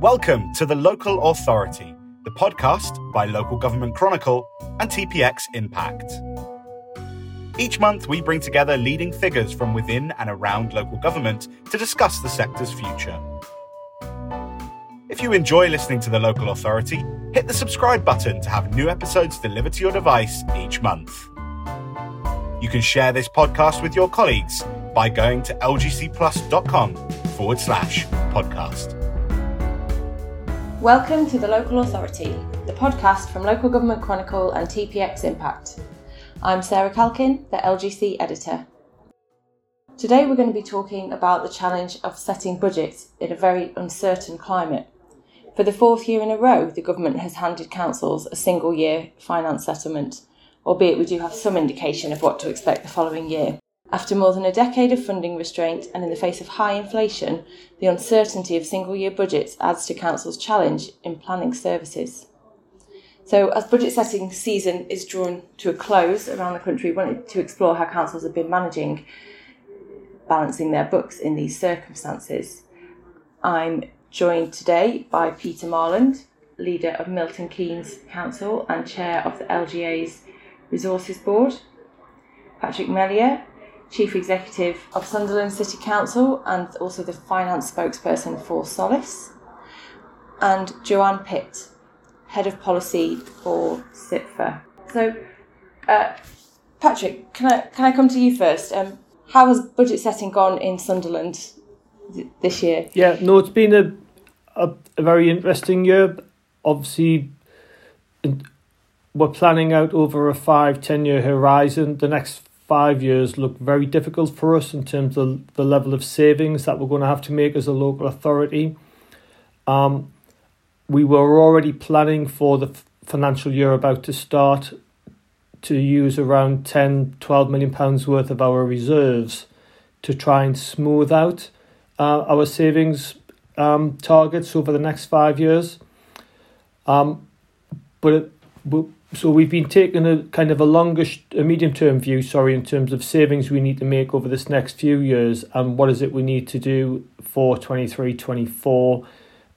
Welcome to The Local Authority, the podcast by Local Government Chronicle and TPX Impact. Each month, we bring together leading figures from within and around local government to discuss the sector's future. If you enjoy listening to The Local Authority, hit the subscribe button to have new episodes delivered to your device each month. You can share this podcast with your colleagues by going to lgcplus.com forward slash podcast. Welcome to The Local Authority, the podcast from Local Government Chronicle and TPX Impact. I'm Sarah Calkin, the LGC editor. Today we're going to be talking about the challenge of setting budgets in a very uncertain climate. For the fourth year in a row, the government has handed councils a single year finance settlement, albeit we do have some indication of what to expect the following year. After more than a decade of funding restraint and in the face of high inflation, the uncertainty of single year budgets adds to Council's challenge in planning services. So, as budget setting season is drawn to a close around the country, we wanted to explore how councils have been managing balancing their books in these circumstances. I'm joined today by Peter Marland, leader of Milton Keynes Council and chair of the LGA's Resources Board, Patrick Melia, Chief Executive of Sunderland City Council and also the finance spokesperson for Solace, and Joanne Pitt, Head of Policy for CIPFA. So, uh, Patrick, can I can I come to you first? Um, how has budget setting gone in Sunderland th- this year? Yeah, no, it's been a a, a very interesting year. Obviously, we're planning out over a five ten year horizon. The next five years look very difficult for us in terms of the level of savings that we're going to have to make as a local authority. Um, we were already planning for the financial year about to start to use around 10 12 million pounds worth of our reserves to try and smooth out uh, our savings um, targets over the next five years. Um, but it, so we've been taking a kind of a longer, a medium term view, sorry, in terms of savings we need to make over this next few years and what is it we need to do for 23, 24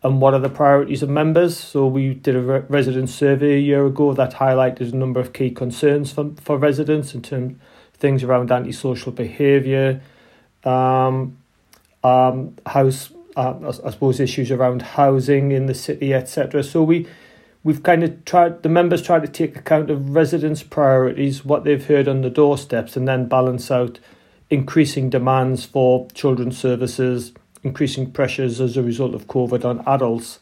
and what are the priorities of members. So we did a re- resident survey a year ago that highlighted a number of key concerns for, for residents in terms things around antisocial behaviour, um, um, house, uh, I suppose issues around housing in the city, etc. So we we've kind of tried the members try to take account of residents' priorities, what they've heard on the doorsteps, and then balance out increasing demands for children's services, increasing pressures as a result of COVID on adults.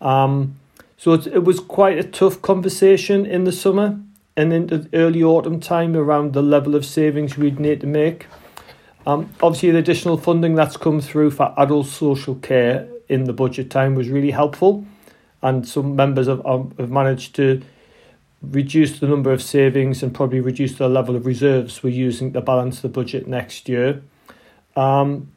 Um, so it, it was quite a tough conversation in the summer and in the early autumn time around the level of savings we'd need to make. Um, obviously, the additional funding that's come through for adult social care in the budget time was really helpful and some members have, have managed to reduce the number of savings and probably reduce the level of reserves we're using to balance the budget next year. Um,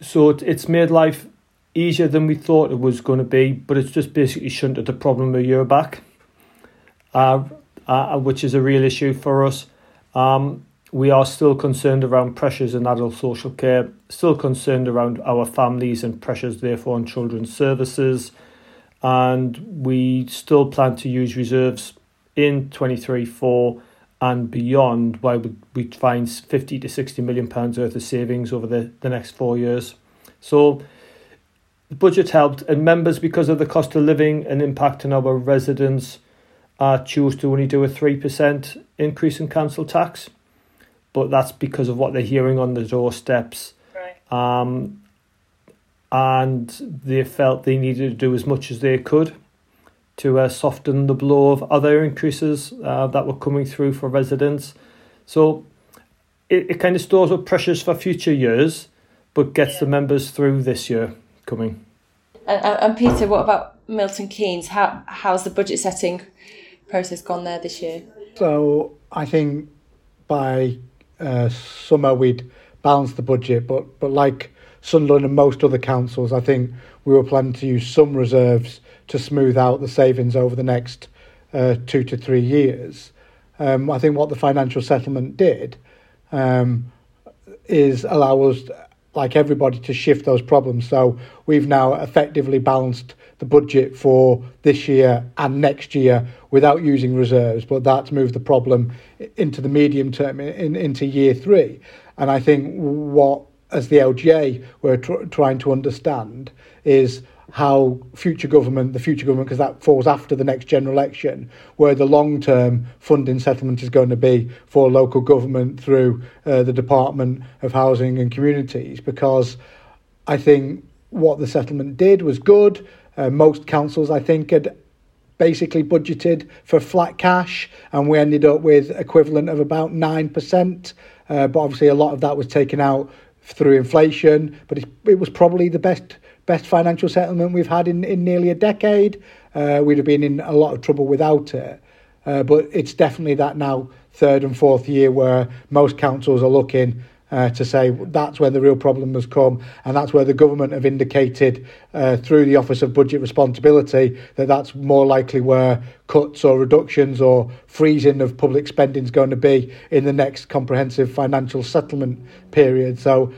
so it, it's made life easier than we thought it was going to be, but it's just basically shunted the problem a year back, uh, uh, which is a real issue for us. Um, we are still concerned around pressures in adult social care, still concerned around our families and pressures, therefore, on children's services and we still plan to use reserves in 23 4 and beyond while we, we find 50 to 60 million pounds worth of savings over the, the next four years so the budget helped and members because of the cost of living and impact on our residents uh, choose to only do a 3% increase in council tax but that's because of what they're hearing on the doorsteps right. um, and they felt they needed to do as much as they could to uh, soften the blow of other increases uh, that were coming through for residents. So it, it kind of stores up pressures for future years, but gets yeah. the members through this year coming. And, and Peter, what about Milton Keynes? How how's the budget setting process gone there this year? So I think by uh, summer we'd balance the budget, but but like Sunderland and most other councils, I think we were planning to use some reserves to smooth out the savings over the next uh, two to three years. Um, I think what the financial settlement did um, is allow us like everybody, to shift those problems. So we've now effectively balanced the budget for this year and next year without using reserves, but that's moved the problem into the medium term, in, into year three. And I think what, as the LGA, we're tr- trying to understand is how future government, the future government, because that falls after the next general election, where the long term funding settlement is going to be for local government through uh, the Department of Housing and Communities. Because I think what the settlement did was good. Uh, most councils, I think, had basically budgeted for flat cash, and we ended up with equivalent of about nine percent. Uh, but obviously, a lot of that was taken out through inflation. But it, was probably the best best financial settlement we've had in, in nearly a decade. Uh, we'd have been in a lot of trouble without it. Uh, but it's definitely that now third and fourth year where most councils are looking uh, to say that's where the real problem has come, and that's where the government have indicated uh, through the Office of Budget Responsibility that that's more likely where cuts or reductions or freezing of public spending is going to be in the next comprehensive financial settlement period. So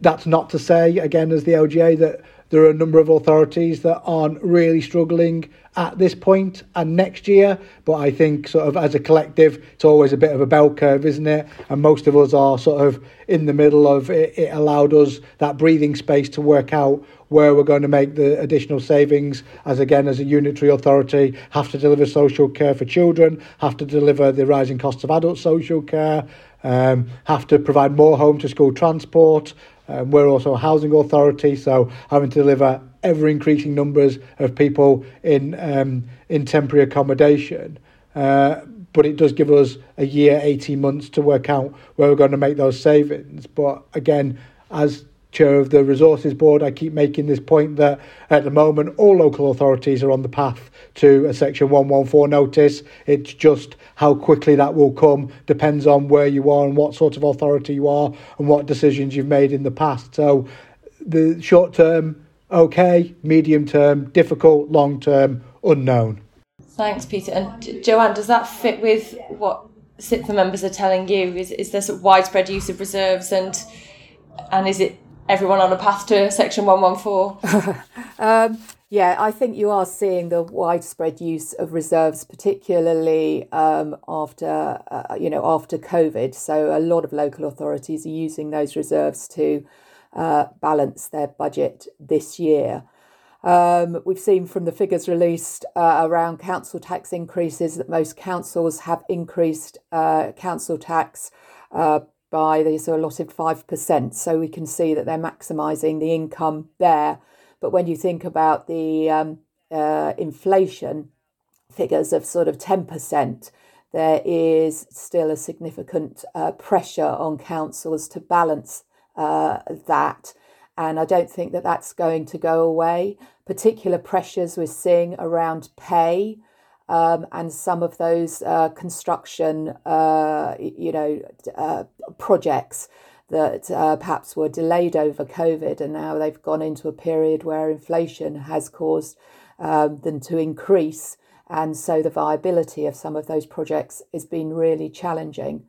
that's not to say, again, as the LGA, that there are a number of authorities that aren't really struggling at this point and next year. But I think, sort of, as a collective, it's always a bit of a bell curve, isn't it? And most of us are sort of in the middle of it. It allowed us that breathing space to work out where we're going to make the additional savings as again as a unitary authority have to deliver social care for children have to deliver the rising costs of adult social care um, have to provide more home to school transport um, we're also a housing authority, so having to deliver ever increasing numbers of people in um, in temporary accommodation. Uh, but it does give us a year, 18 months to work out where we're going to make those savings. But again, as chair of the resources board, I keep making this point that at the moment all local authorities are on the path to a section 114 notice. It's just how quickly that will come depends on where you are and what sort of authority you are and what decisions you've made in the past. So the short term, okay, medium term, difficult, long term, unknown. Thanks, Peter. And Joanne, does that fit with what CIPFA members are telling you? Is, is there sort of widespread use of reserves and and is it everyone on a path to section 114? um, yeah, I think you are seeing the widespread use of reserves, particularly um, after uh, you know after COVID. So a lot of local authorities are using those reserves to uh, balance their budget this year. Um, we've seen from the figures released uh, around council tax increases that most councils have increased uh, council tax uh, by the so allotted 5%. So we can see that they're maximising the income there. But when you think about the um, uh, inflation figures of sort of 10%, there is still a significant uh, pressure on councils to balance uh, that. And I don't think that that's going to go away. Particular pressures we're seeing around pay um, and some of those uh, construction, uh, you know, uh, projects that uh, perhaps were delayed over COVID, and now they've gone into a period where inflation has caused um, them to increase, and so the viability of some of those projects has been really challenging.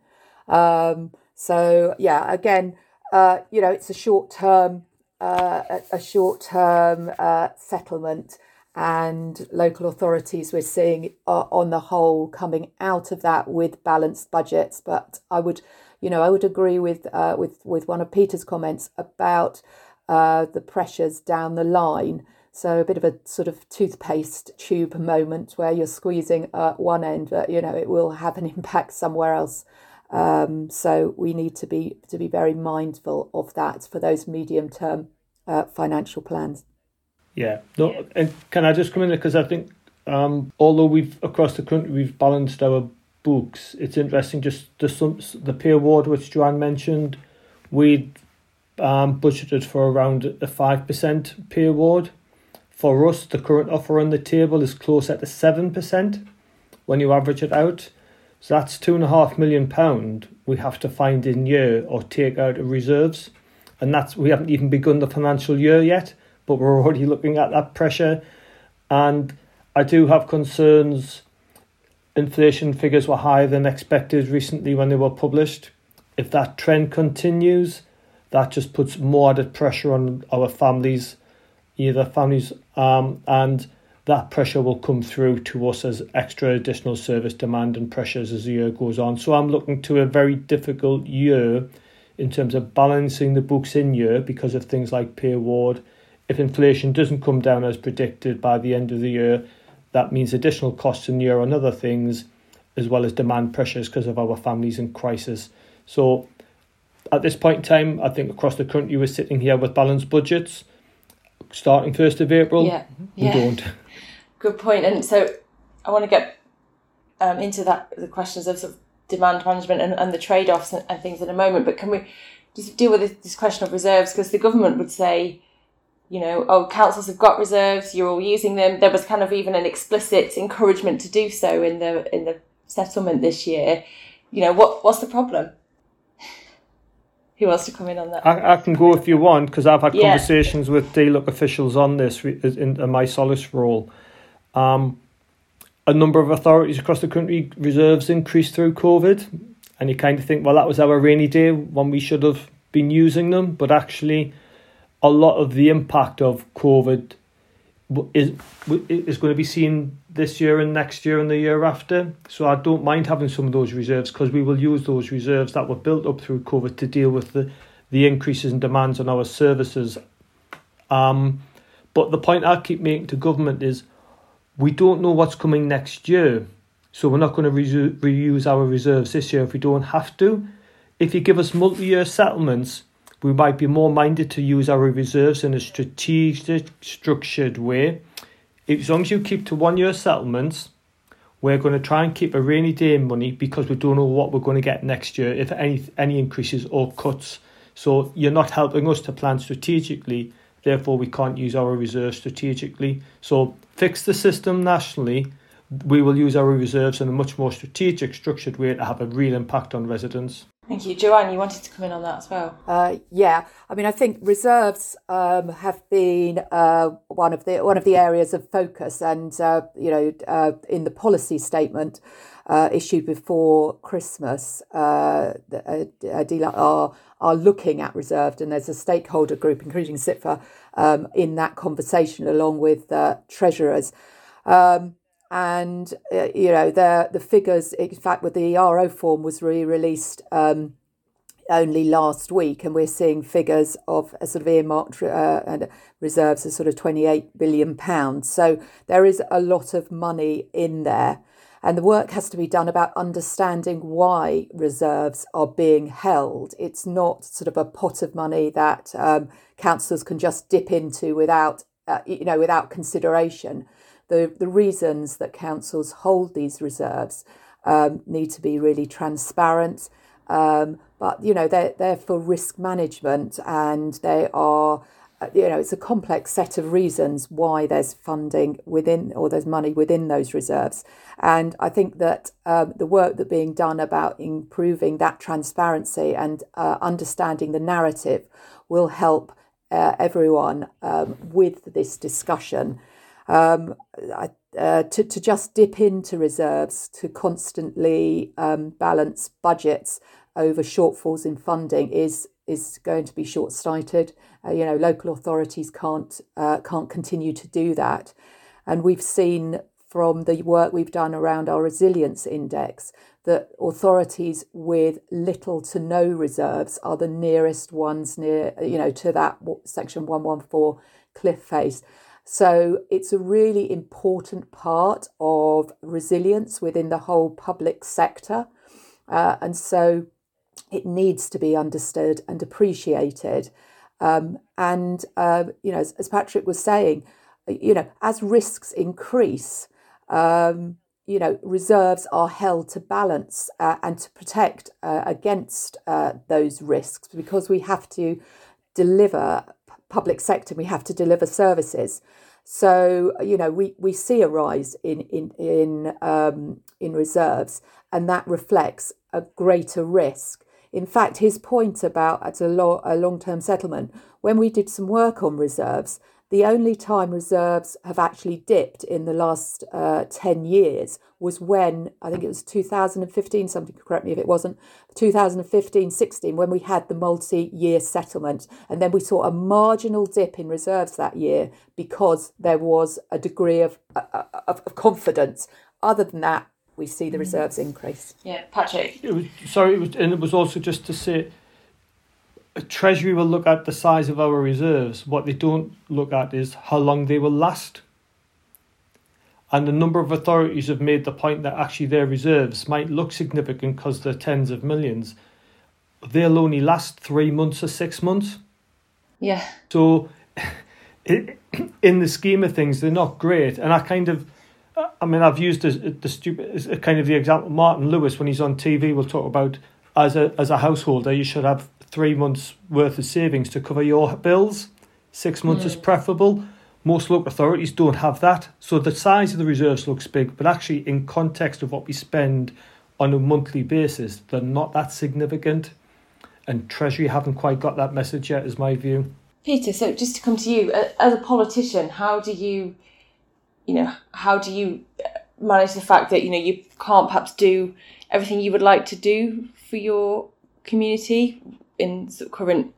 Um, so yeah, again, uh, you know, it's a short term, uh, a, a short term settlement and local authorities we're seeing are on the whole coming out of that with balanced budgets but i would you know i would agree with uh, with with one of peter's comments about uh, the pressures down the line. So a bit of a sort of toothpaste tube moment where you're squeezing at one end but you know it will have an impact somewhere else. Um, so we need to be to be very mindful of that for those medium term uh, financial plans. Yeah. No, and can I just come in because I think um, although we've across the country we've balanced our books, it's interesting just the some the pay award which Joanne mentioned, we um, budgeted for around a five percent pay award. For us, the current offer on the table is closer to seven percent when you average it out. So that's two and a half million pound we have to find in year or take out of reserves, and that's we haven't even begun the financial year yet but we're already looking at that pressure. And I do have concerns. Inflation figures were higher than expected recently when they were published. If that trend continues, that just puts more added pressure on our families, either families, um, and that pressure will come through to us as extra additional service demand and pressures as the year goes on. So I'm looking to a very difficult year in terms of balancing the books in year because of things like pay award. If inflation doesn't come down as predicted by the end of the year, that means additional costs in year on other things, as well as demand pressures because of our families in crisis. So at this point in time, I think across the country we're sitting here with balanced budgets starting 1st of April. Yeah. We yeah. don't. Good point. And so I want to get um, into that the questions of, sort of demand management and, and the trade offs and, and, things in a moment. But can we just deal with this, this question of reserves? Because the government would say, you know, oh, councils have got reserves, you're all using them. There was kind of even an explicit encouragement to do so in the in the settlement this year. You know, what what's the problem? Who wants to come in on that? I, I can go if you want because I've had yeah. conversations with DLUHC officials on this in, in my solace role. Um, a number of authorities across the country reserves increased through COVID, and you kind of think, well, that was our rainy day when we should have been using them, but actually, a lot of the impact of COVID is is going to be seen this year and next year and the year after. So I don't mind having some of those reserves because we will use those reserves that were built up through COVID to deal with the the increases in demands on our services. Um, but the point I keep making to government is we don't know what's coming next year. So we're not going to re- reuse our reserves this year if we don't have to. If you give us multi year settlements, we might be more minded to use our reserves in a strategic, structured way. As long as you keep to one year settlements, we're going to try and keep a rainy day money because we don't know what we're going to get next year, if any any increases or cuts. So you're not helping us to plan strategically. Therefore, we can't use our reserves strategically. So fix the system nationally. We will use our reserves in a much more strategic, structured way to have a real impact on residents. Thank you. Joanne, you wanted to come in on that as well. Uh, yeah, I mean, I think reserves um, have been uh, one of the one of the areas of focus, and uh, you know, uh, in the policy statement uh, issued before Christmas, uh, the, are are looking at reserved, and there's a stakeholder group, including CIPFA, um, in that conversation, along with treasurers. Um, and uh, you know the the figures. In fact, with the RO form was re-released um, only last week, and we're seeing figures of a sort of earmarked uh, and reserves of sort of twenty eight billion pounds. So there is a lot of money in there. And the work has to be done about understanding why reserves are being held. It's not sort of a pot of money that um, councillors can just dip into without, uh, you know, without consideration the, the reasons that councils hold these reserves um, need to be really transparent. Um, but you know they're they're for risk management, and they are uh, you know it's a complex set of reasons why there's funding within or there's money within those reserves. And I think that um, the work that being done about improving that transparency and uh, understanding the narrative will help uh, everyone um, with this discussion um, I, uh, to, to just dip into reserves to constantly um, balance budgets over shortfalls in funding is is going to be short sighted. Uh, you know, local authorities can't uh, can't continue to do that, and we've seen from the work we've done around our resilience index that authorities with little to no reserves are the nearest ones near you know to that section 114 cliff face so it's a really important part of resilience within the whole public sector. Uh, and so it needs to be understood and appreciated. Um, and, uh, you know, as, as, Patrick was saying, you know, as risks increase, um, you know, reserves are held to balance uh, and to protect uh, against uh, those risks because we have to deliver public sector, we have to deliver services. So you know we, we see a rise in in in um, in reserves, and that reflects a greater risk. In fact, his point about at a, lo- a long term settlement, when we did some work on reserves, The only time reserves have actually dipped in the last uh, 10 years was when, I think it was 2015, something correct me if it wasn't, 2015 16, when we had the multi year settlement. And then we saw a marginal dip in reserves that year because there was a degree of, uh, uh of, of confidence. Other than that, we see the reserves increase. Yeah, Patrick. It was, sorry, it was, and it was also just to say, Treasury will look at the size of our reserves. What they don't look at is how long they will last. And a number of authorities have made the point that actually their reserves might look significant because they're tens of millions. They'll only last three months or six months. Yeah. So, in the scheme of things, they're not great. And I kind of, I mean, I've used the, the stupid kind of the example. Martin Lewis, when he's on TV, will talk about as a as a householder, you should have three months worth of savings to cover your bills. Six months mm. is preferable. Most local authorities don't have that. So the size of the reserves looks big, but actually, in context of what we spend on a monthly basis, they're not that significant. And Treasury haven't quite got that message yet, is my view. Peter, so just to come to you, as a politician, how do you, you know, how do you manage the fact that, you know, you can't perhaps do everything you would like to do for your community in sort of current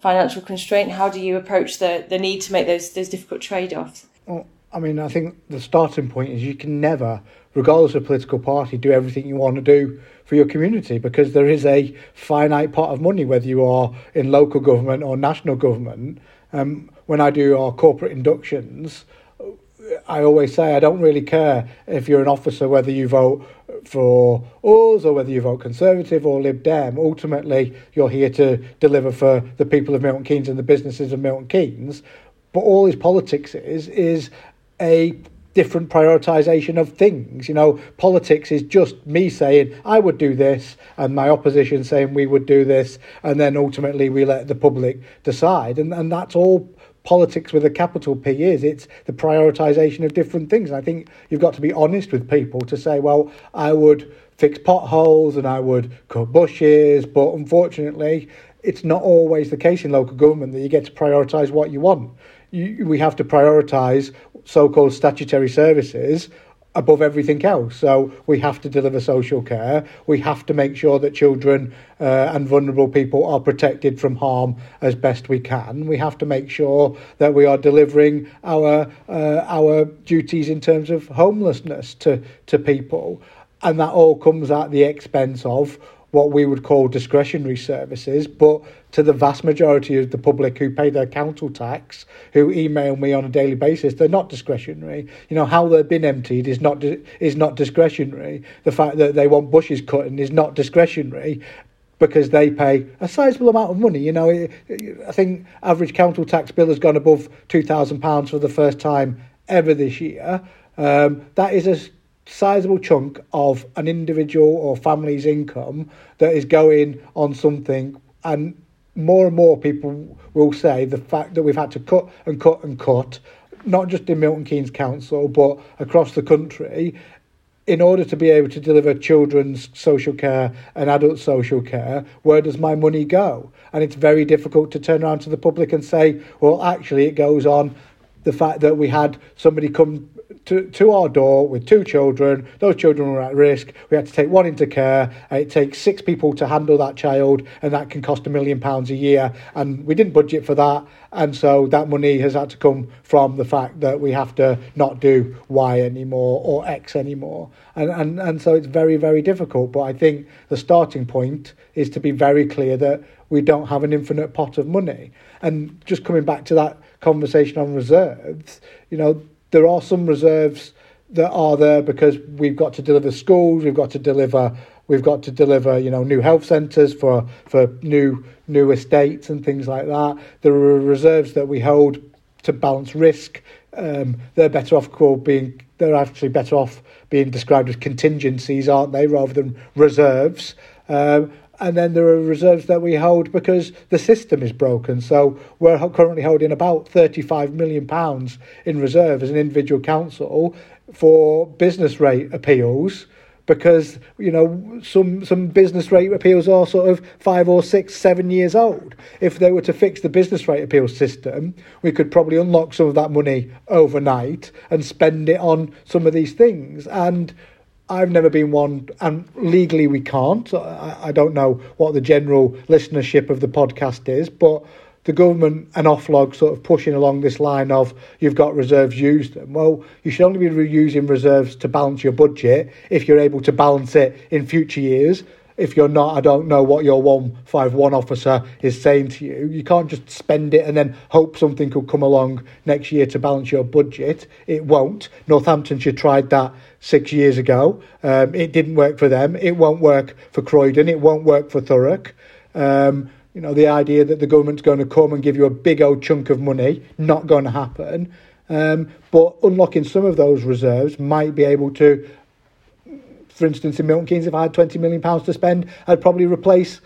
financial constraint? How do you approach the, the need to make those those difficult trade offs? Well, I mean, I think the starting point is you can never, regardless of political party, do everything you want to do for your community because there is a finite pot of money, whether you are in local government or national government. Um, when I do our corporate inductions, I always say I don't really care if you're an officer whether you vote for us or whether you vote Conservative or Lib Dem. Ultimately, you're here to deliver for the people of Milton Keynes and the businesses of Milton Keynes. But all his politics is is a different prioritization of things. You know, politics is just me saying I would do this and my opposition saying we would do this, and then ultimately we let the public decide. And and that's all politics with a capital P is. It's the prioritisation of different things. And I think you've got to be honest with people to say, well, I would fix potholes and I would cut bushes, but unfortunately, it's not always the case in local government that you get to prioritise what you want. You, we have to prioritise so called statutory services above everything else. So we have to deliver social care. We have to make sure that children uh, and vulnerable people are protected from harm as best we can. We have to make sure that we are delivering our uh, our duties in terms of homelessness to to people, and that all comes at the expense of what we would call discretionary services, but to the vast majority of the public who pay their council tax, who email me on a daily basis, they're not discretionary. You know how they've been emptied is not is not discretionary. The fact that they want bushes cutting is not discretionary. Because they pay a sizable amount of money, you know. I think average council tax bill has gone above two thousand pounds for the first time ever this year. Um, that is a sizable chunk of an individual or family's income that is going on something and more and more people will say the fact that we've had to cut and cut and cut not just in Milton Keynes Council but across the country in order to be able to deliver children's social care and adult social care, where does my money go? And it's very difficult to turn around to the public and say, well, actually, it goes on the fact that we had somebody come to, to our door with two children. Those children were at risk. We had to take one into care. Uh, it takes six people to handle that child, and that can cost a million pounds a year. And we didn't budget for that. And so that money has had to come from the fact that we have to not do Y anymore or X anymore. And, and, and so it's very, very difficult. But I think the starting point is to be very clear that we don't have an infinite pot of money. And just coming back to that conversation on reserves, you know, there are some reserves that are there because we've got to deliver schools, we've got to deliver we've got to deliver you know new health centres for for new new estates and things like that. There are reserves that we hold to balance risk. Um, they're better off called being they're actually better off being described as contingencies, aren't they, rather than reserves. Um, and then there are reserves that we hold because the system is broken. So we're currently holding about £35 million in reserve as an individual council for business rate appeals because you know some some business rate appeals are sort of five or six, seven years old. If they were to fix the business rate appeal system, we could probably unlock some of that money overnight and spend it on some of these things. And I've never been one, and legally we can't. I, I don't know what the general listenership of the podcast is, but the government and Oflog sort of pushing along this line of you've got reserves, use them. Well, you should only be using reserves to balance your budget if you're able to balance it in future years. If you're not, I don't know what your 151 officer is saying to you. You can't just spend it and then hope something could come along next year to balance your budget. It won't. Northamptonshire tried that six years ago. Um, it didn't work for them. It won't work for Croydon. It won't work for Thurrock. Um, you know, the idea that the government's going to come and give you a big old chunk of money, not going to happen. Um, but unlocking some of those reserves might be able to, for instance, in Milton Keynes, if I had £20 million to spend, I'd probably replace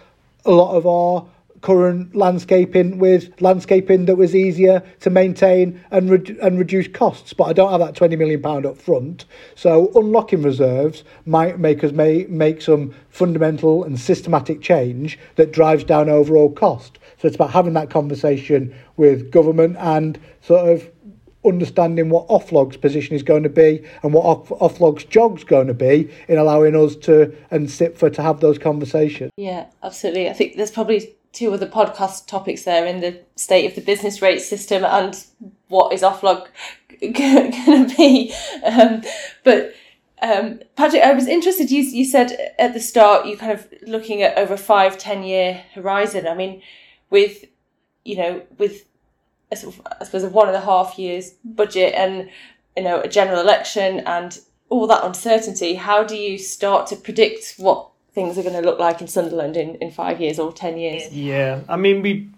a lot of our current landscaping with landscaping that was easier to maintain and re- and reduce costs. But I don't have that twenty million pound up front, so unlocking reserves might make us may make some fundamental and systematic change that drives down overall cost. So it's about having that conversation with government and sort of understanding what Oflog's position is going to be and what off, Oflog's job's going to be in allowing us to and CIPFA to have those conversations. Yeah, absolutely. I think there's probably two other podcast topics there in the state of the business rate system and what is Oflog going to be. Um, but um, Patrick, I was interested. You you said at the start you kind of looking at over five ten year horizon. I mean, with you know with I suppose a one and a half years budget and you know a general election and all that uncertainty. How do you start to predict what things are going to look like in Sunderland in, in five years or ten years. Yeah, I mean, we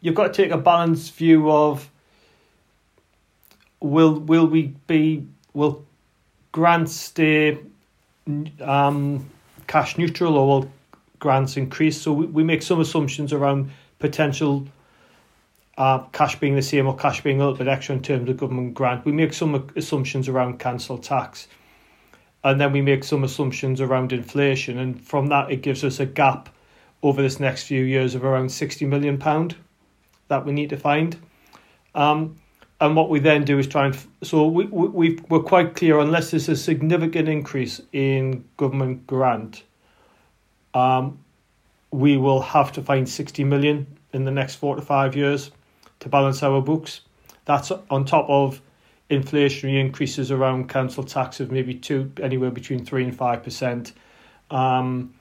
you've got to take a balanced view of will will we be will grants stay um, cash neutral or will grants increase? So we, we make some assumptions around potential uh, cash being the same or cash being a little bit extra in terms of government grant. We make some assumptions around council tax and then we make some assumptions around inflation, and from that it gives us a gap over this next few years of around sixty million pound that we need to find. Um, and what we then do is try and so we we we're quite clear unless there's a significant increase in government grant, um, we will have to find sixty million in the next four to five years to balance our books. That's on top of inflationary increases around council tax of maybe two anywhere between three and five percent, um,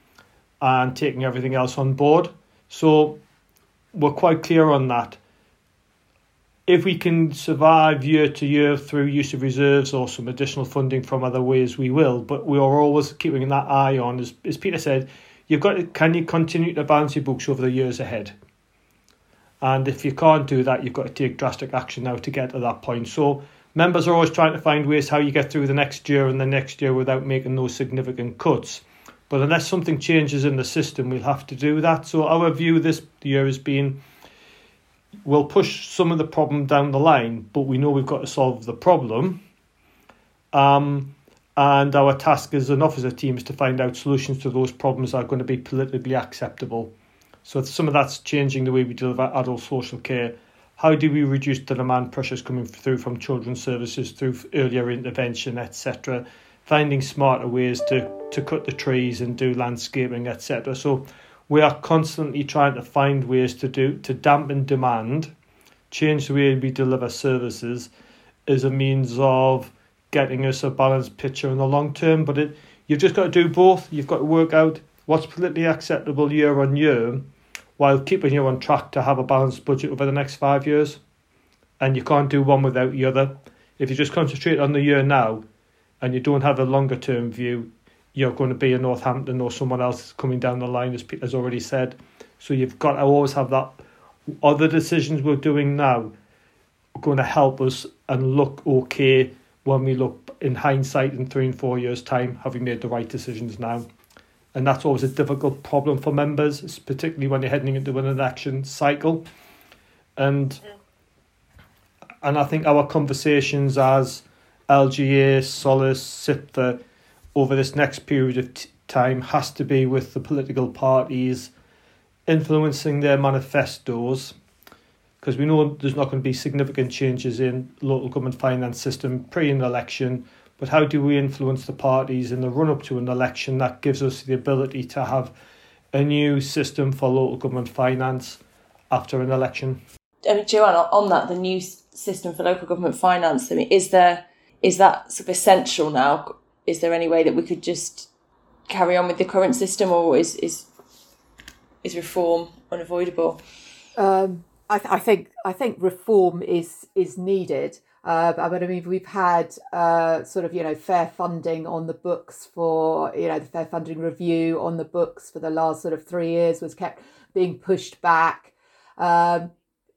and taking everything else on board. So we're quite clear on that. If we can survive year to year through use of reserves or some additional funding from other ways, we will. But we are always keeping that eye on, as, as Peter said, you've got to, can you continue to balance your books over the years ahead? And if you can't do that, you've got to take drastic action now to get to that point. So members are always trying to find ways how you get through the next year and the next year without making those significant cuts. But unless something changes in the system, we'll have to do that. So our view this year has been we'll push some of the problem down the line, but we know we've got to solve the problem. Um, and our task as an officer team is to find out solutions to those problems that are going to be politically acceptable. So some of that's changing the way we deliver adult social care how do we reduce the demand pressures coming through from children's services through earlier intervention, etc. Finding smarter ways to, to cut the trees and do landscaping, etc. So we are constantly trying to find ways to do to dampen demand, change the way we deliver services as a means of getting us a balanced picture in the long term. But it you've just got to do both. You've got to work out what's politically acceptable year on year while keeping you on track to have a balanced budget over the next five years. And you can't do one without the other. If you just concentrate on the year now and you don't have a longer term view, you're going to be in Northampton or someone else coming down the line, as Peter's already said. So you've got to always have that. Other decisions we're doing now are going to help us and look okay when we look in hindsight in three and four years' time, having made the right decisions now and that's always a difficult problem for members, particularly when you're heading into an election cycle. And and I think our conversations as LGA, Solace, CIPFA over this next period of t- time has to be with the political parties influencing their manifestos because we know there's not going to be significant changes in local government finance system pre an election but how do we influence the parties in the run up to an election that gives us the ability to have a new system for local government finance after an election I mean, Joanne, on that, the new system for local government finance. I mean, is there is that sort of essential now? Is there any way that we could just carry on with the current system, or is is is reform unavoidable? Um, I, th- I, think I think reform is is needed. Uh, I mean, we've had uh, sort of you know fair funding on the books for you know the fair funding review on the books for the last sort of three years was kept being pushed back. Um,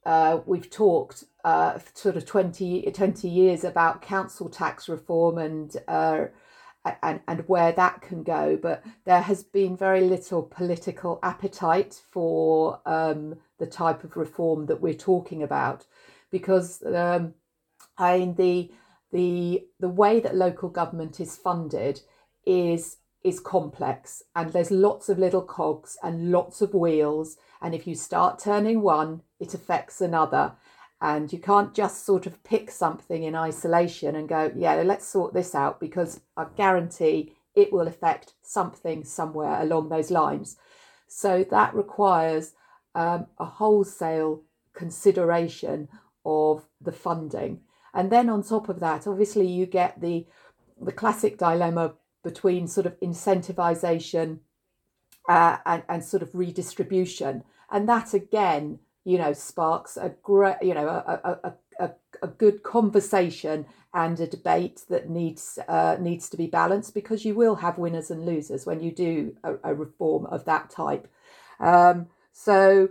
uh, we've talked uh, sort of 20, 20 years about council tax reform and, uh, and and where that can go, but there has been very little political appetite for um, the type of reform that we're talking about, because um, Mean the the the way that local government is funded is is complex. And there's lots of little cogs and lots of wheels. And if you start turning one it affects another. And you can't just sort of pick something in isolation and go yeah let's sort this out because i guarantee it will affect something somewhere along those lines. So that requires um, a wholesale consideration of the funding and then on top of that obviously you get the the classic dilemma between sort of incentivization uh, and, and sort of redistribution and that again you know, sparks a great, you know, a, a, a, a good conversation and a debate that needs uh, needs to be balanced because you will have winners and losers when you do a, a reform of that type. Um, so,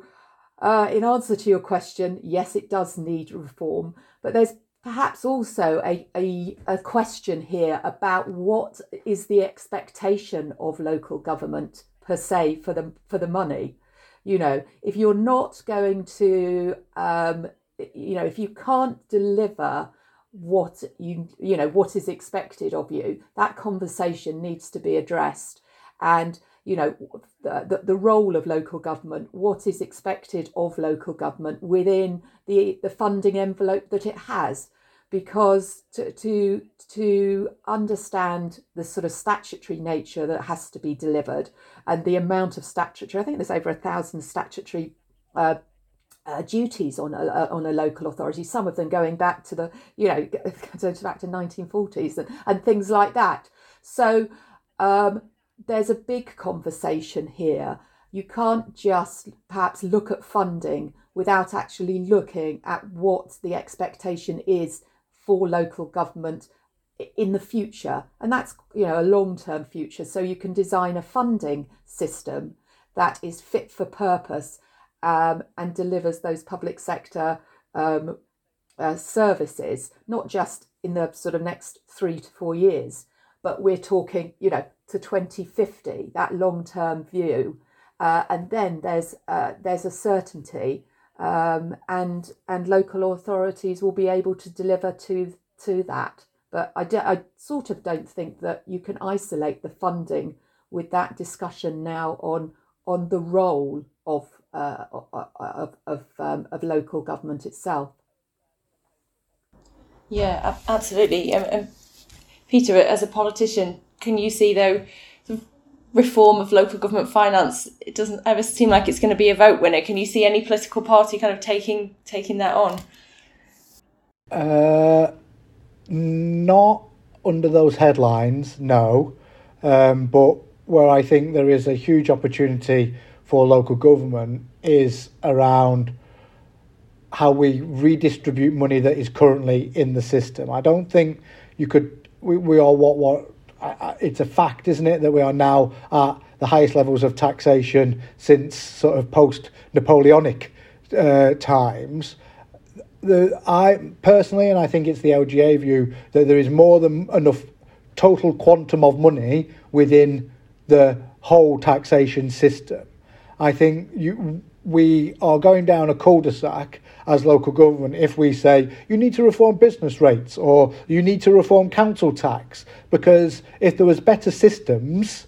uh, in answer to your question, yes, it does need reform, but there's perhaps also a, a, a question here about what is the expectation of local government per se for the for the money? You know if you're not going to um, you know if you can't deliver what you you know what is expected of you that conversation needs to be addressed. And you know the, the, role of local government what is expected of local government within the the funding envelope that it has because to, to to understand the sort of statutory nature that has to be delivered and the amount of statutory, I think there's over a thousand statutory uh, uh, duties on a, uh, on a local authority. Some of them going back to the you know back to 1940s and, and things like that. So um, there's a big conversation here. You can't just perhaps look at funding without actually looking at what the expectation is for local government in the future and that's you know a long term future. So you can design a funding system that is fit for purpose um, and delivers those public sector um, uh, services not just in the sort of next three to four years but we're talking you know to 2050 that long term view. Uh, and then there's uh, there's a certainty um, and and local authorities will be able to deliver to to that. But I, do, I sort of don't think that you can isolate the funding with that discussion now on on the role of uh, of of, um, of local government itself. Yeah, absolutely. Um, Peter, as a politician, can you see though reform of local government finance, it doesn't ever seem like it's going to be a vote winner. Can you see any political party kind of taking taking that on? Uh, not under those headlines, no. Um, but where I think there is a huge opportunity for local government is around how we redistribute money that is currently in the system. I don't think you could. We, we are what what it's a fact, isn't it, that we are now at the highest levels of taxation since sort of post Napoleonic uh, times. The, I personally, and I think it's the LGA view, that there is more than enough total quantum of money within the whole taxation system. I think you we are going down a cul-de-sac as local government if we say you need to reform business rates or you need to reform council tax because if there was better systems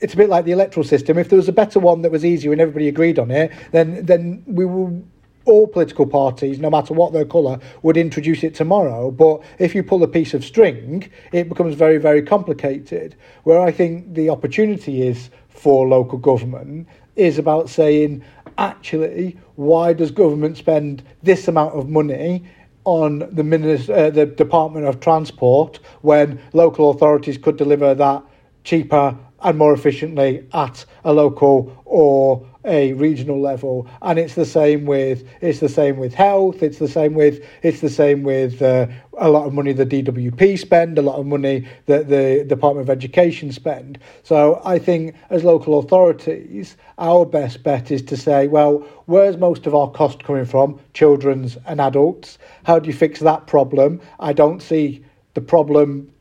it's a bit like the electoral system if there was a better one that was easier and everybody agreed on it then then we will all political parties, no matter what their colour, would introduce it tomorrow. But if you pull a piece of string, it becomes very, very complicated. Where I think the opportunity is for local government is about saying, actually, why does government spend this amount of money on the, Minister, uh, the Department of Transport when local authorities could deliver that cheaper and more efficiently at a local or a regional level. And it's the same with it's the same with health it's the same with it's the same with uh, a lot of money the DWP spend a lot of money that the Department of Education spend. So I think as local authorities our best bet is to say well where's most of our cost coming from? Children's and adults. How do you fix that problem? I don't see the problem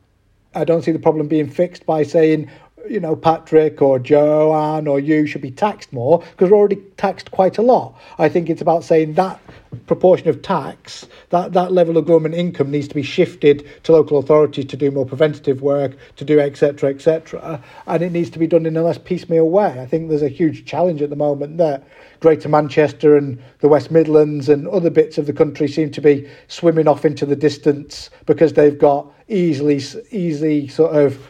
I don't see the problem being fixed by saying you know, Patrick or Joanne or you should be taxed more because we're already taxed quite a lot. I think it's about saying that proportion of tax, that, that level of government income needs to be shifted to local authorities to do more preventative work, to do etc. etc. And it needs to be done in a less piecemeal way. I think there's a huge challenge at the moment that Greater Manchester and the West Midlands and other bits of the country seem to be swimming off into the distance because they've got easily, easy sort of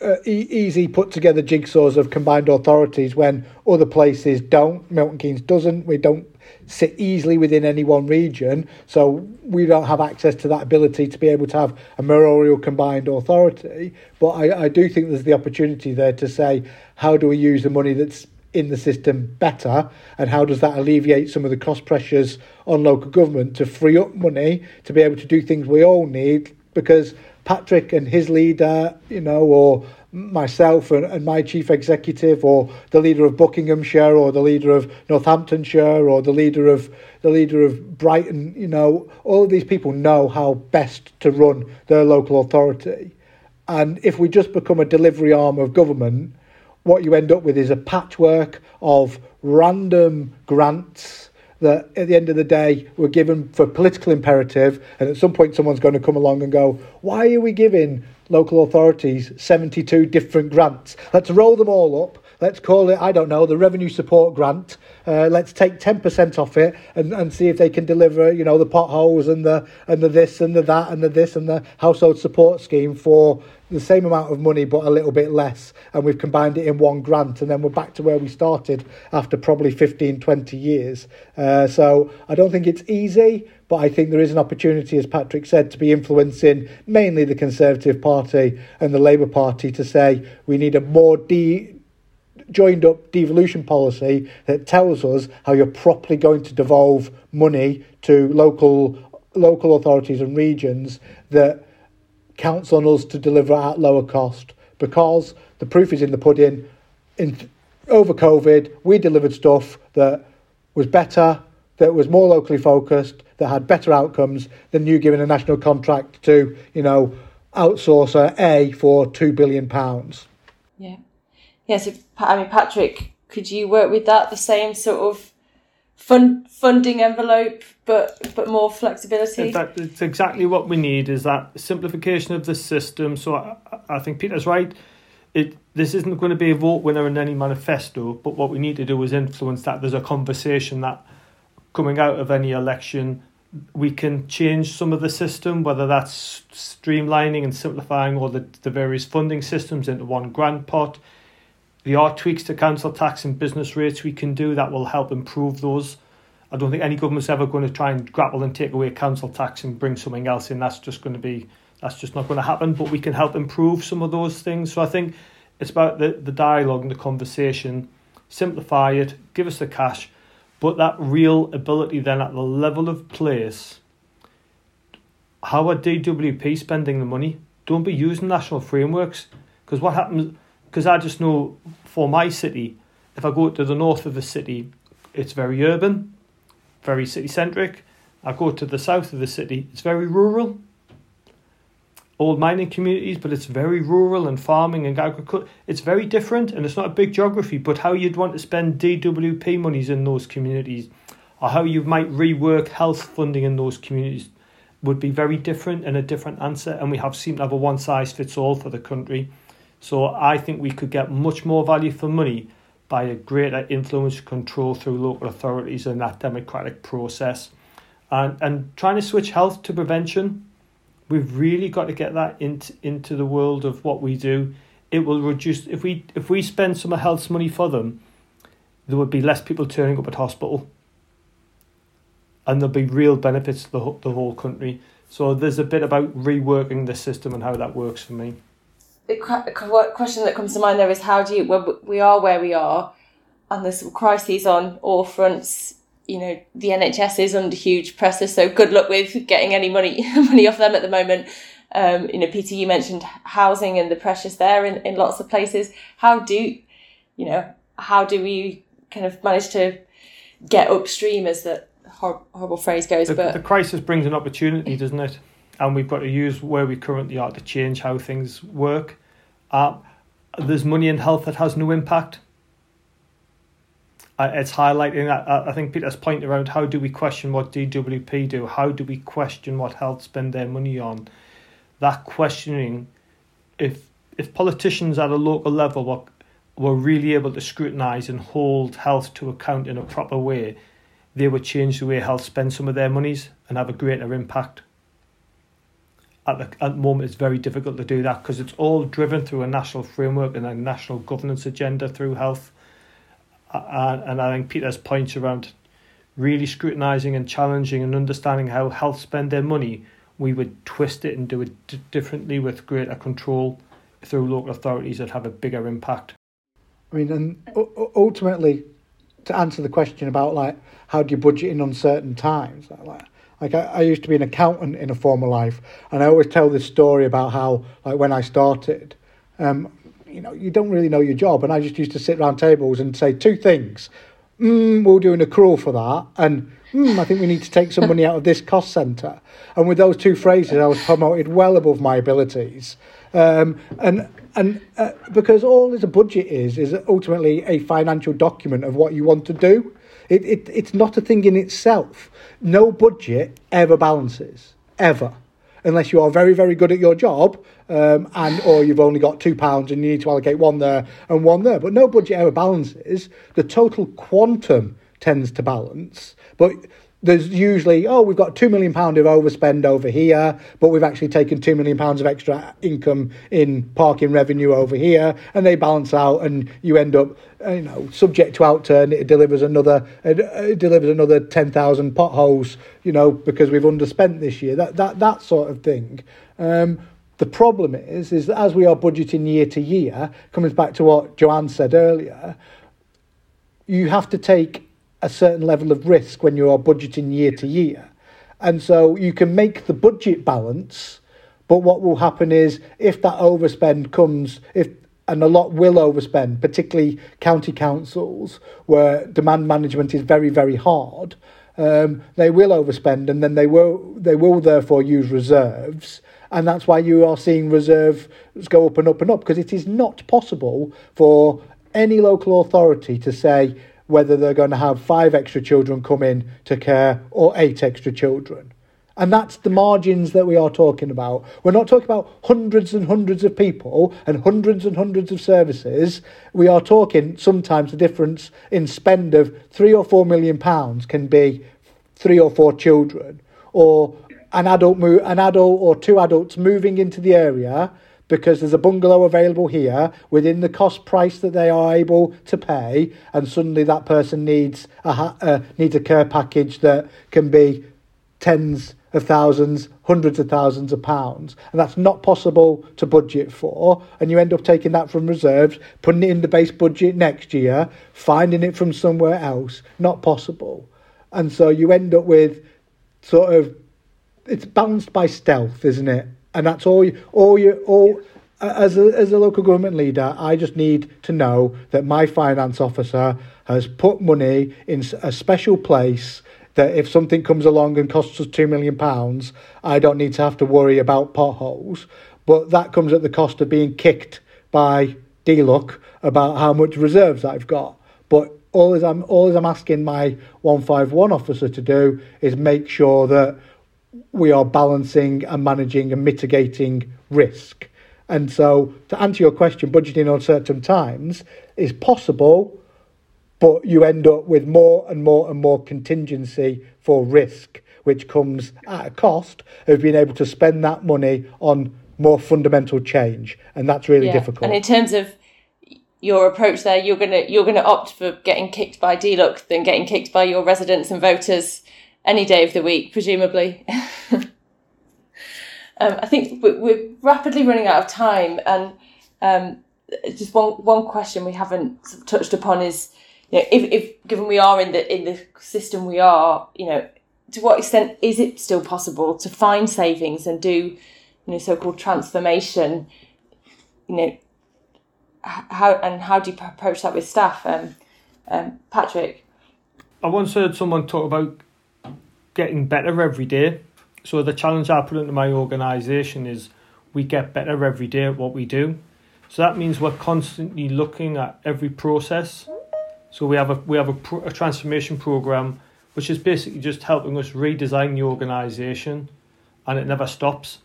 uh, e- easy put together jigsaws of combined authorities when other places don't. Milton Keynes doesn't. We don't sit easily within any one region, so we don't have access to that ability to be able to have a mayoral combined authority. But I, I do think there's the opportunity there to say, how do we use the money that's in the system better and how does that alleviate some of the cost pressures on local government to free up money to be able to do things we all need because Patrick and his leader, you know, or myself and, and my chief executive, or the leader of Buckinghamshire, or the leader of Northamptonshire, or the leader of the leader of Brighton, you know, all of these people know how best to run their local authority. And if we just become a delivery arm of government, what you end up with is a patchwork of random grants that at the end of the day we're given for political imperative and at some point someone's going to come along and go why are we giving local authorities 72 different grants? Let's roll them all up. Let's call it i don't know the revenue support grant. Uh, let's take 10% off it and, and see if they can deliver you know the potholes and the and the this and the that and the this and the household support scheme for the same amount of money but a little bit less and we've combined it in one grant and then we're back to where we started after probably 15 20 years. Uh, so i don't think it's easy but i think there is an opportunity as patrick said to be influencing mainly the conservative party and the labour party to say we need a more de- joined up devolution policy that tells us how you're properly going to devolve money to local local authorities and regions that counts on us to deliver at lower cost because the proof is in the pudding. In over COVID, we delivered stuff that was better, that was more locally focused, that had better outcomes than you giving a national contract to, you know, outsourcer A for two billion pounds. Yeah, yeah. So I mean, Patrick, could you work with that the same sort of fund funding envelope, but but more flexibility. It's exactly what we need is that simplification of the system. So I, I think Peter's right. It this isn't going to be a vote winner in any manifesto, but what we need to do is influence that. There's a conversation that coming out of any election we can change some of the system, whether that's streamlining and simplifying all the, the various funding systems into one grant pot there are tweaks to council tax and business rates we can do that will help improve those. I don't think any government's ever going to try and grapple and take away council tax and bring something else in. That's just going to be that's just not going to happen. But we can help improve some of those things. So I think it's about the, the dialogue and the conversation, simplify it, give us the cash, but that real ability then at the level of place. How are DWP spending the money? Don't be using national frameworks because what happens because I just know for my city, if I go to the north of the city, it's very urban, very city centric. I go to the south of the city, it's very rural. old mining communities, but it's very rural and farming and agriculture. It's very different, and it's not a big geography. But how you'd want to spend DWP monies in those communities, or how you might rework health funding in those communities, would be very different and a different answer. And we have seemed to have a one size fits all for the country. So I think we could get much more value for money by a greater influence control through local authorities and that democratic process. And and trying to switch health to prevention We've really got to get that into into the world of what we do. It will reduce if we if we spend some of health's money for them, there would be less people turning up at hospital, and there'll be real benefits to the the whole country. So there's a bit about reworking the system and how that works for me. The question that comes to mind there is how do you when we are where we are, and there's some crises on all fronts you know the NHS is under huge pressure, so good luck with getting any money money off them at the moment. Um, you know, Peter, you mentioned housing and the pressures there in, in lots of places. How do you know? How do we kind of manage to get upstream, as the hor- horrible phrase goes? The, but the crisis brings an opportunity, doesn't it? And we've got to use where we currently are to change how things work. Uh, there's money in health that has no impact uh, it's highlighting that. I think Peter's point around how do we question what DWP do? How do we question what health spend their money on? That questioning, if if politicians at a local level were, were really able to scrutinise and hold health to account in a proper way, they would change the way health spend some of their monies and have a greater impact. At the, at the moment, it's very difficult to do that because it's all driven through a national framework and a national governance agenda through health and, and I think Peter's points around really scrutinising and challenging and understanding how health spend their money, we would twist it and do it d- differently with greater control through local authorities that have a bigger impact. I mean, and ultimately, to answer the question about like how do you budget in uncertain times, like like I, I used to be an accountant in a former life, and I always tell this story about how like when I started, um, you know, you don't really know your job. And I just used to sit around tables and say two things. Mm, we'll do an accrual for that. And mm, I think we need to take some money out of this cost centre. And with those two phrases, I was promoted well above my abilities. Um, and and uh, because all as a budget is, is ultimately a financial document of what you want to do. It, it, it's not a thing in itself. No budget ever balances, ever unless you are very, very good at your job, um, and or you've only got two pounds and you need to allocate one there and one there. But no budget ever balances. The total quantum tends to balance, but there's usually oh we've got two million pound of overspend over here, but we've actually taken two million pounds of extra income in parking revenue over here, and they balance out, and you end up uh, you know subject to outturn. It delivers another it delivers another ten thousand potholes, you know, because we've underspent this year. That that that sort of thing. Um, the problem is, is that as we are budgeting year to year, comes back to what Joanne said earlier, you have to take a certain level of risk when you are budgeting year to year. And so you can make the budget balance, but what will happen is if that overspend comes, if and a lot will overspend, particularly county councils where demand management is very, very hard. Um, they will overspend, and then they will they will therefore use reserves, and that's why you are seeing reserves go up and up and up because it is not possible for any local authority to say whether they're going to have five extra children come in to care or eight extra children. And that's the margins that we are talking about. We're not talking about hundreds and hundreds of people and hundreds and hundreds of services. We are talking sometimes the difference in spend of three or four million pounds can be three or four children or an adult mo- an adult or two adults moving into the area because there's a bungalow available here within the cost price that they are able to pay, and suddenly that person needs a uh, needs a care package that can be tens of thousands, hundreds of thousands of pounds, and that's not possible to budget for. And you end up taking that from reserves, putting it in the base budget next year, finding it from somewhere else. Not possible, and so you end up with sort of it's balanced by stealth, isn't it? And that's all. You, all you all as a, as a local government leader, I just need to know that my finance officer has put money in a special place that if something comes along and costs us two million pounds, I don't need to have to worry about potholes. But that comes at the cost of being kicked by DLUHC about how much reserves I've got. But all I'm all I'm asking my one five one officer to do is make sure that we are balancing and managing and mitigating risk. And so, to answer your question, budgeting on certain times is possible, but you end up with more and more and more contingency for risk, which comes at a cost of being able to spend that money on more fundamental change, and that's really yeah. difficult. And in terms of your approach there, you're gonna you're gonna opt for getting kicked by DLUHC than getting kicked by your residents and voters any day of the week, presumably. um, I think we're rapidly running out of time, and um, just one one question we haven't touched upon is, you know, if, if given we are in the in the system we are, you know, to what extent is it still possible to find savings and do, you know, so-called transformation, you know, how and how do you approach that with staff, um, um, Patrick? I once heard someone talk about getting better every day. So the challenge I put into my organisation is we get better every day at what we do. So that means we're constantly looking at every process. So we have a we have a, pro, a transformation program, which is basically just helping us redesign the organisation, and it never stops.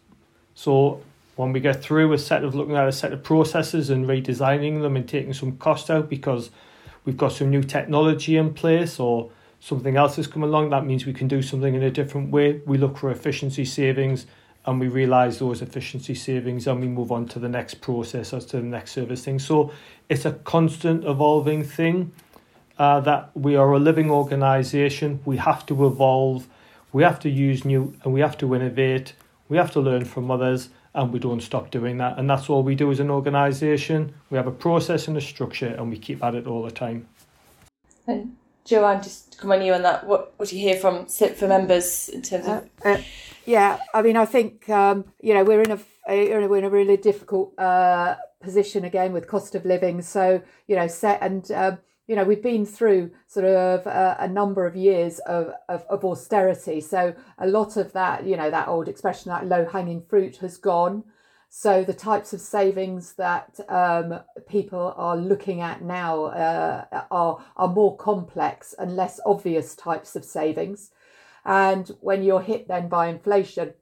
So when we get through a set of looking at a set of processes and redesigning them and taking some cost out because we've got some new technology in place or something else has come along, that means we can do something in a different way. We look for efficiency savings and we realize those efficiency savings and we move on to the next process as to the next service thing. So it's a constant evolving thing uh, that we are a living organization. We have to evolve, we have to use new and we have to innovate, we have to learn from others and we don't stop doing that. And that's all we do as an organization. We have a process and a structure and we keep at it all the time. Joanne, just come on you on that. What what do you hear from CIPFA members in terms of? Uh, uh, yeah, I mean, I think um, you know we're in a we're in a really difficult uh, position again with cost of living. So you know, set and um, you know we've been through sort of a, a number of years of, of, of austerity. So a lot of that, you know, that old expression, that low hanging fruit has gone. So the types of savings that um, people are looking at now uh, are are more complex and less obvious types of savings. And when you're hit then by inflation,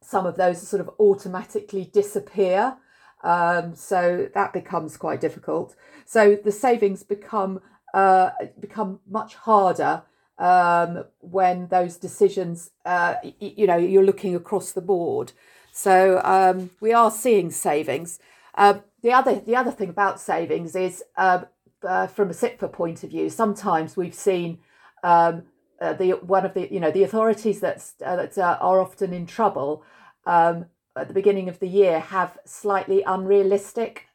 some of those sort of automatically disappear. Um, so that becomes quite difficult. So the savings become uh, become much harder um, when those decisions, uh, you know, you're looking across the board. So um, we are seeing savings. Uh, the other the other thing about savings is uh, uh, from a CIPFA point of view. Sometimes we've seen um, uh, the one of the you know the authorities that's, uh, that uh, are often in trouble um, at the beginning of the year have slightly unrealistic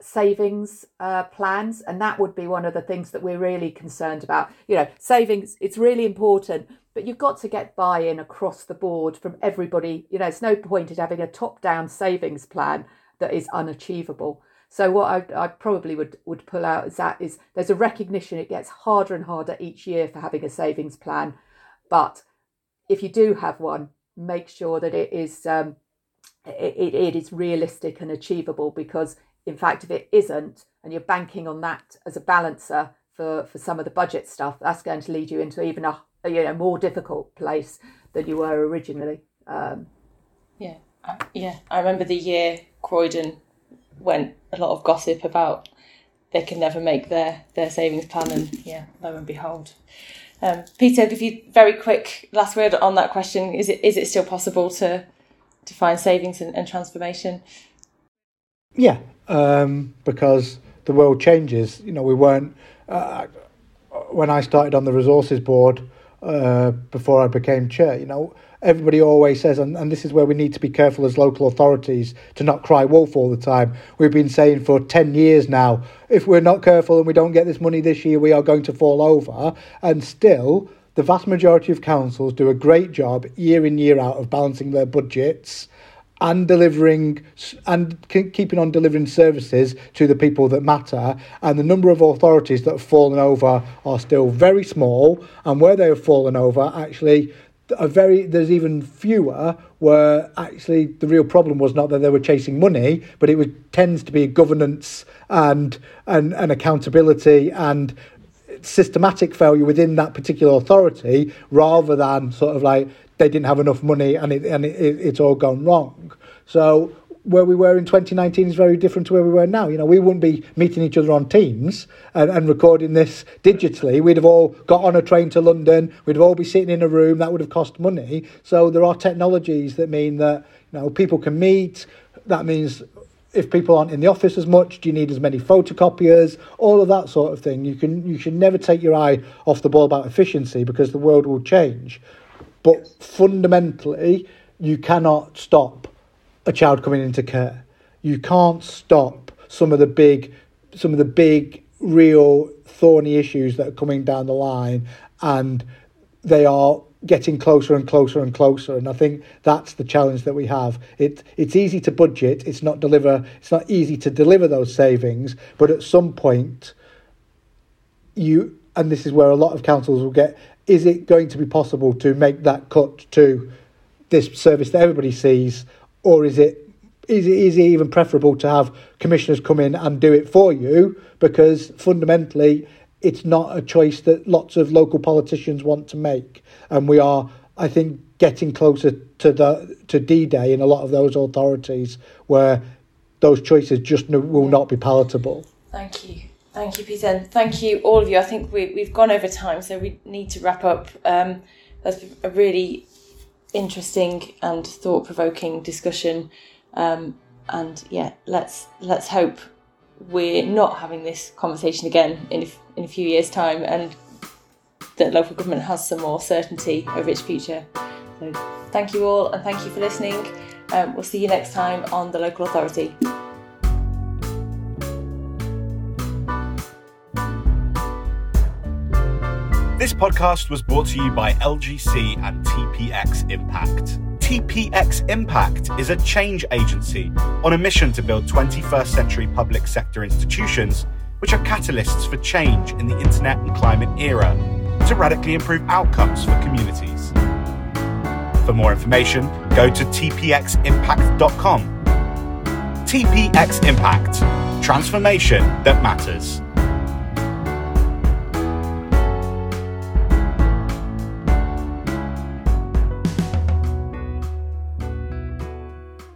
savings plans, and that would be one of the things that we're really concerned about. You know, savings it's really important but you've got to get buy-in across the board from everybody. You know it's no point in having a top-down savings plan that is unachievable. So what I, I probably would would pull out is that is there's a recognition it gets harder and harder each year for having a savings plan. But if you do have one make sure that it is um, it, it is realistic and achievable because in fact if it isn't and you're banking on that as a balancer for for some of the budget stuff that's going to lead you into even a you know more difficult place than you were originally. Um, yeah, I, yeah. I remember the year Croydon went a lot of gossip about they can never make their their savings plan, and yeah, lo and behold. Um, Peter, give you very quick last word on that question, is it is it still possible to to find savings and, and transformation? Yeah, um, because the world changes. You know, we weren't uh, when I started on the resources board uh, before I became chair. You know, everybody always says, and, and this is where we need to be careful as local authorities to not cry wolf all the time. We've been saying for 10 years now, if we're not careful and we don't get this money this year, we are going to fall over. And still, the vast majority of councils do a great job year in, year out of balancing their budgets and delivering and keeping on delivering services to the people that matter. And the number of authorities that have fallen over are still very small. And where they have fallen over, actually, are very there's even fewer where actually the real problem was not that they were chasing money, but it was, tends to be governance and and, and accountability and systematic failure within that particular authority rather than sort of like they didn't have enough money and it and it, it, it's all gone wrong. So where we were in 2019 is very different to where we were now. You know, we wouldn't be meeting each other on Teams and, and recording this digitally. We'd have all got on a train to London. We'd have all be sitting in a room. That would have cost money. So there are technologies that mean that you know people can meet. That means if people aren't in the office as much, do you need as many photocopiers? All of that sort of thing. You can you should never take your eye off the ball about efficiency because the world will change. But fundamentally, you cannot stop a child coming into care. You can't stop some of the big, some of the big, real thorny issues that are coming down the line, and they are getting closer and closer and closer. And I think that's the challenge that we have. It it's easy to budget. It's not deliver. It's not easy to deliver those savings. But at some point, you and this is where a lot of councils will get. Is it going to be possible to make that cut to this service that everybody sees or is it is it, is it even preferable to have commissioners come in and do it for you? Because fundamentally it's not a choice that lots of local politicians want to make. And we are i think getting closer to the to d-day in a lot of those authorities where those choices just will not be palatable. Thank you thank you peter and thank you all of you i think we, we've gone over time so we need to wrap up um, that's a really interesting and thought provoking discussion. Um, and yeah, let's let's hope we're not having this conversation again in a, in a few years' time, and that local government has some more certainty over its future. So thank you all, and thank you for listening. Um, we'll see you next time on the local authority. This podcast was brought to you by LGC and TPXimpact. TPX Impact is a change agency on a mission to build 21st century public sector institutions which are catalysts for change in the internet and climate era to radically improve outcomes for communities. For more information, go to tpximpact.com. TPXimpact Transformation that matters.